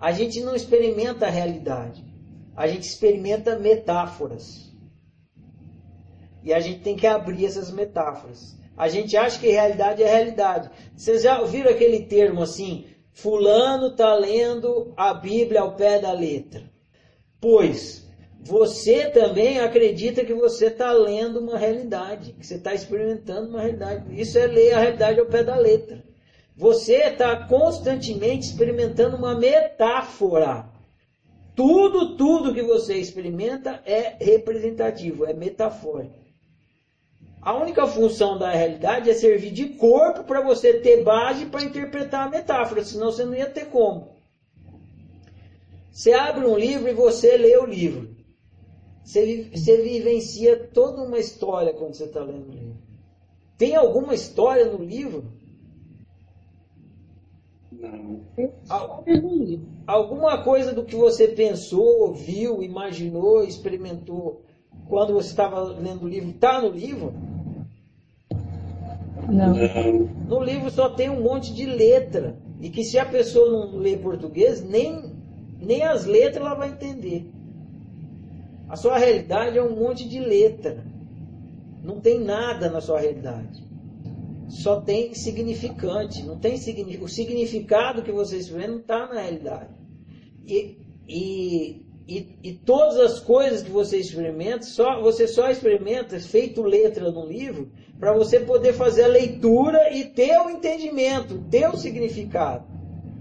A gente não experimenta a realidade. A gente experimenta metáforas. E a gente tem que abrir essas metáforas. A gente acha que realidade é realidade. Vocês já ouviram aquele termo assim? Fulano está lendo a Bíblia ao pé da letra. Pois você também acredita que você está lendo uma realidade, que você está experimentando uma realidade. Isso é ler a realidade ao pé da letra. Você está constantemente experimentando uma metáfora. Tudo, tudo que você experimenta é representativo, é metafórico. A única função da realidade é servir de corpo para você ter base para interpretar a metáfora, senão você não ia ter como. Você abre um livro e você lê o livro. Você, você vivencia toda uma história quando você está lendo o livro. Tem alguma história no livro? Não. Al alguma coisa do que você pensou, viu, imaginou, experimentou quando você estava lendo o livro está no livro? Não. No livro só tem um monte de letra. E que se a pessoa não lê português, nem, nem as letras ela vai entender. A sua realidade é um monte de letra. Não tem nada na sua realidade. Só tem significante. Não tem O significado que você experimenta não está na realidade. E, e, e, e, todas as coisas que você experimenta, só, você só experimenta feito letra no livro para você poder fazer a leitura e ter o entendimento, ter o significado.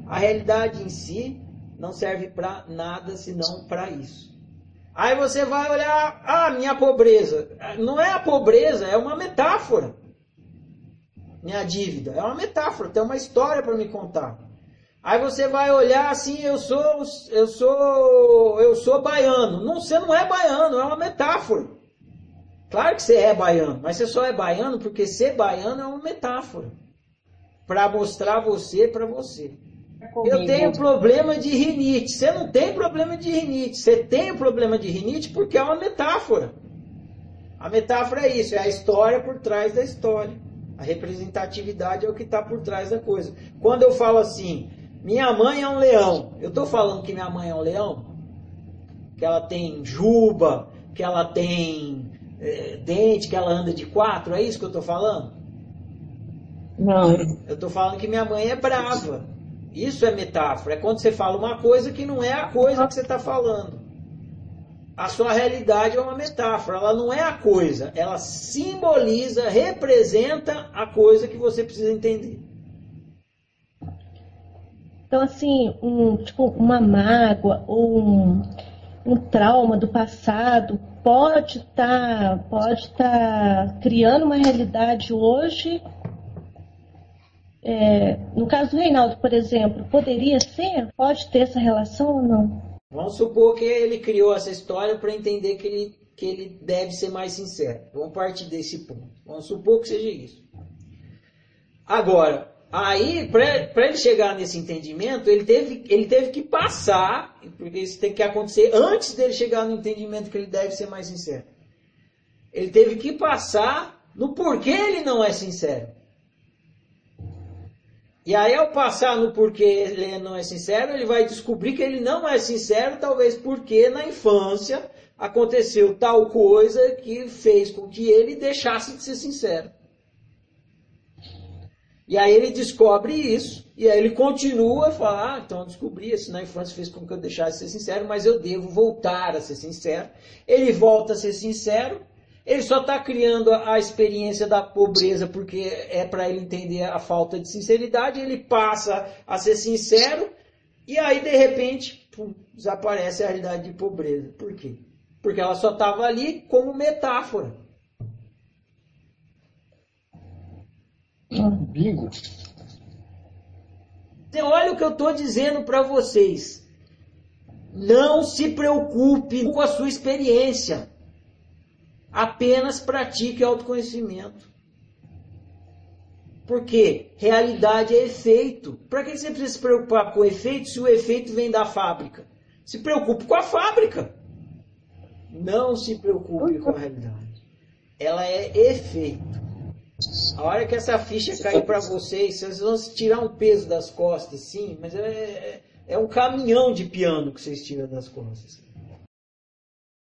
A realidade em si não serve para nada senão para isso. Aí você vai olhar, ah, minha pobreza. Não é a pobreza, é uma metáfora. Minha dívida é uma metáfora, tem uma história para me contar. Aí você vai olhar assim, eu sou, eu sou, eu sou baiano. Não, você não é baiano, é uma metáfora. Claro que você é baiano, mas você só é baiano porque ser baiano é uma metáfora para mostrar você para você. É eu tenho problema de rinite. Você não tem problema de rinite. Você tem problema de rinite porque é uma metáfora. A metáfora é isso, é a história por trás da história. A representatividade é o que está por trás da coisa. Quando eu falo assim, minha mãe é um leão, eu estou falando que minha mãe é um leão? Que ela tem juba, que ela tem é, dente, que ela anda de quatro, é isso que eu estou falando? Não. Eu estou falando que minha mãe é brava. Isso é metáfora. É quando você fala uma coisa que não é a coisa que você está falando. A sua realidade é uma metáfora, ela não é a coisa, ela simboliza, representa a coisa que você precisa entender. Então, assim, um, tipo, uma mágoa ou um, um trauma do passado pode estar tá, pode tá criando uma realidade hoje. É, no caso do Reinaldo, por exemplo, poderia ser? Pode ter essa relação ou não? Vamos supor que ele criou essa história para entender que ele, que ele deve ser mais sincero. Vamos partir desse ponto. Vamos supor que seja isso. Agora, Aí, para ele chegar nesse entendimento, ele teve, ele teve que passar, porque isso tem que acontecer antes dele chegar no entendimento que ele deve ser mais sincero. Ele teve que passar no porquê ele não é sincero. E aí, ao passar no porquê ele não é sincero, ele vai descobrir que ele não é sincero, talvez porque na infância aconteceu tal coisa que fez com que ele deixasse de ser sincero. E aí ele descobre isso, e aí ele continua a falar, ah, então eu descobri, isso na infância fez com que eu deixasse de ser sincero, mas eu devo voltar a ser sincero. Ele volta a ser sincero, ele só está criando a, experiência da pobreza porque é para ele entender a falta de sinceridade, ele passa a ser sincero, e aí de repente pum, desaparece a realidade de pobreza. Por quê? Porque ela só estava ali como metáfora. Bingo. Olha o que eu estou dizendo para vocês. Não se preocupe com a sua experiência. Apenas pratique autoconhecimento. Porque realidade é efeito. Para que você precisa se preocupar com o efeito se o efeito vem da fábrica? Se preocupe com a fábrica. Não se preocupe com a realidade. Ela é efeito. A hora que essa ficha cair para vocês, vocês vão tirar um peso das costas, sim, mas é, é, é um caminhão de piano que vocês tiram das costas.